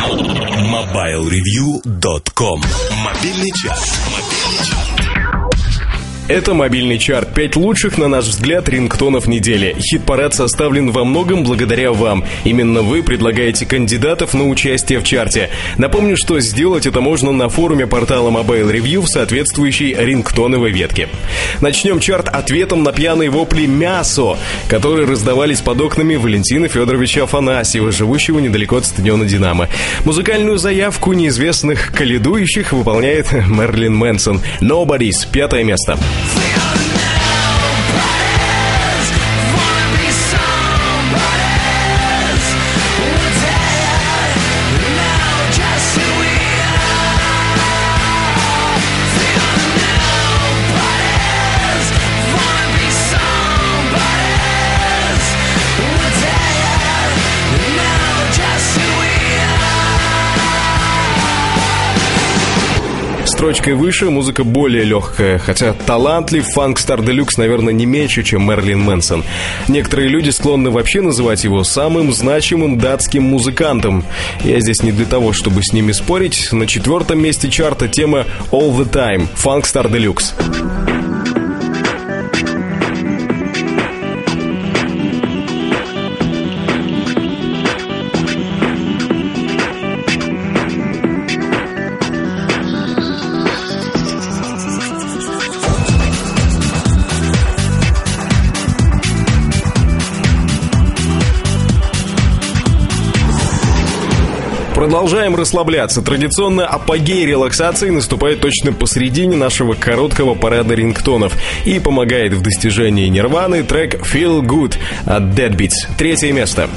MobileReview.com Мобильный час. Мобильный час. Это мобильный чарт. Пять лучших, на наш взгляд, рингтонов недели. Хит-парад составлен во многом благодаря вам. Именно вы предлагаете кандидатов на участие в чарте. Напомню, что сделать это можно на форуме портала Mobile Review в соответствующей рингтоновой ветке. Начнем чарт ответом на пьяные вопли «Мясо», которые раздавались под окнами Валентина Федоровича Афанасьева, живущего недалеко от стадиона «Динамо». Музыкальную заявку неизвестных каледующих выполняет Мерлин Мэнсон. «Nobody's» — пятое место. Fear строчкой выше, музыка более легкая, хотя талантлив фанк Стар Делюкс, наверное, не меньше, чем Мерлин Мэнсон. Некоторые люди склонны вообще называть его самым значимым датским музыкантом. Я здесь не для того, чтобы с ними спорить. На четвертом месте чарта тема All the Time, фанк Стар Делюкс. Продолжаем расслабляться. Традиционно апогей релаксации наступает точно посредине нашего короткого парада рингтонов и помогает в достижении нирваны трек Feel Good от Deadbeats. Третье место.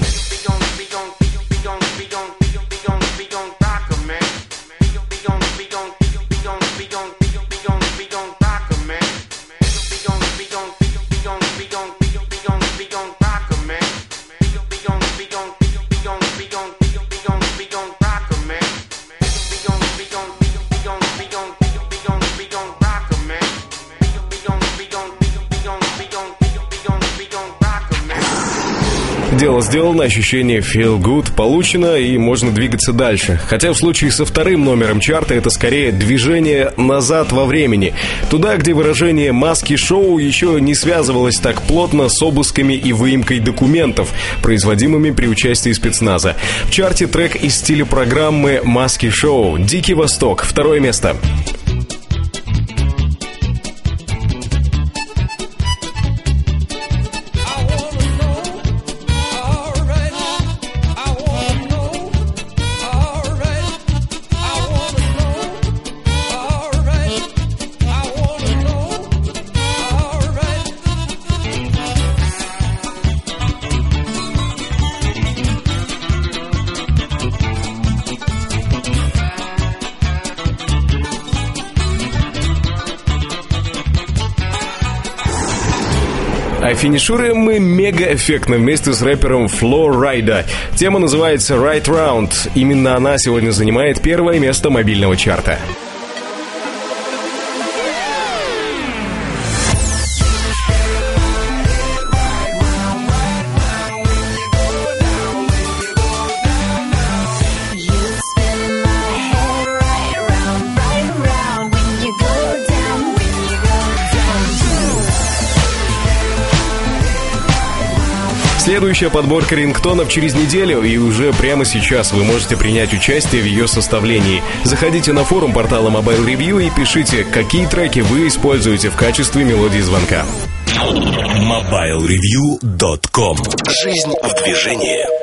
Дело сделано, ощущение feel good получено и можно двигаться дальше. Хотя в случае со вторым номером чарта это скорее движение назад во времени. Туда, где выражение маски шоу еще не связывалось так плотно с обысками и выемкой документов, производимыми при участии спецназа. В чарте трек из стиля программы «Маски шоу» «Дикий Восток» второе место. А финишируем мы мега эффектно вместе с рэпером Фло Райда. Тема называется Right Round. Именно она сегодня занимает первое место мобильного чарта. Следующая подборка рингтонов через неделю, и уже прямо сейчас вы можете принять участие в ее составлении. Заходите на форум портала Mobile Review и пишите, какие треки вы используете в качестве мелодии звонка. MobileReview.com Жизнь в движении.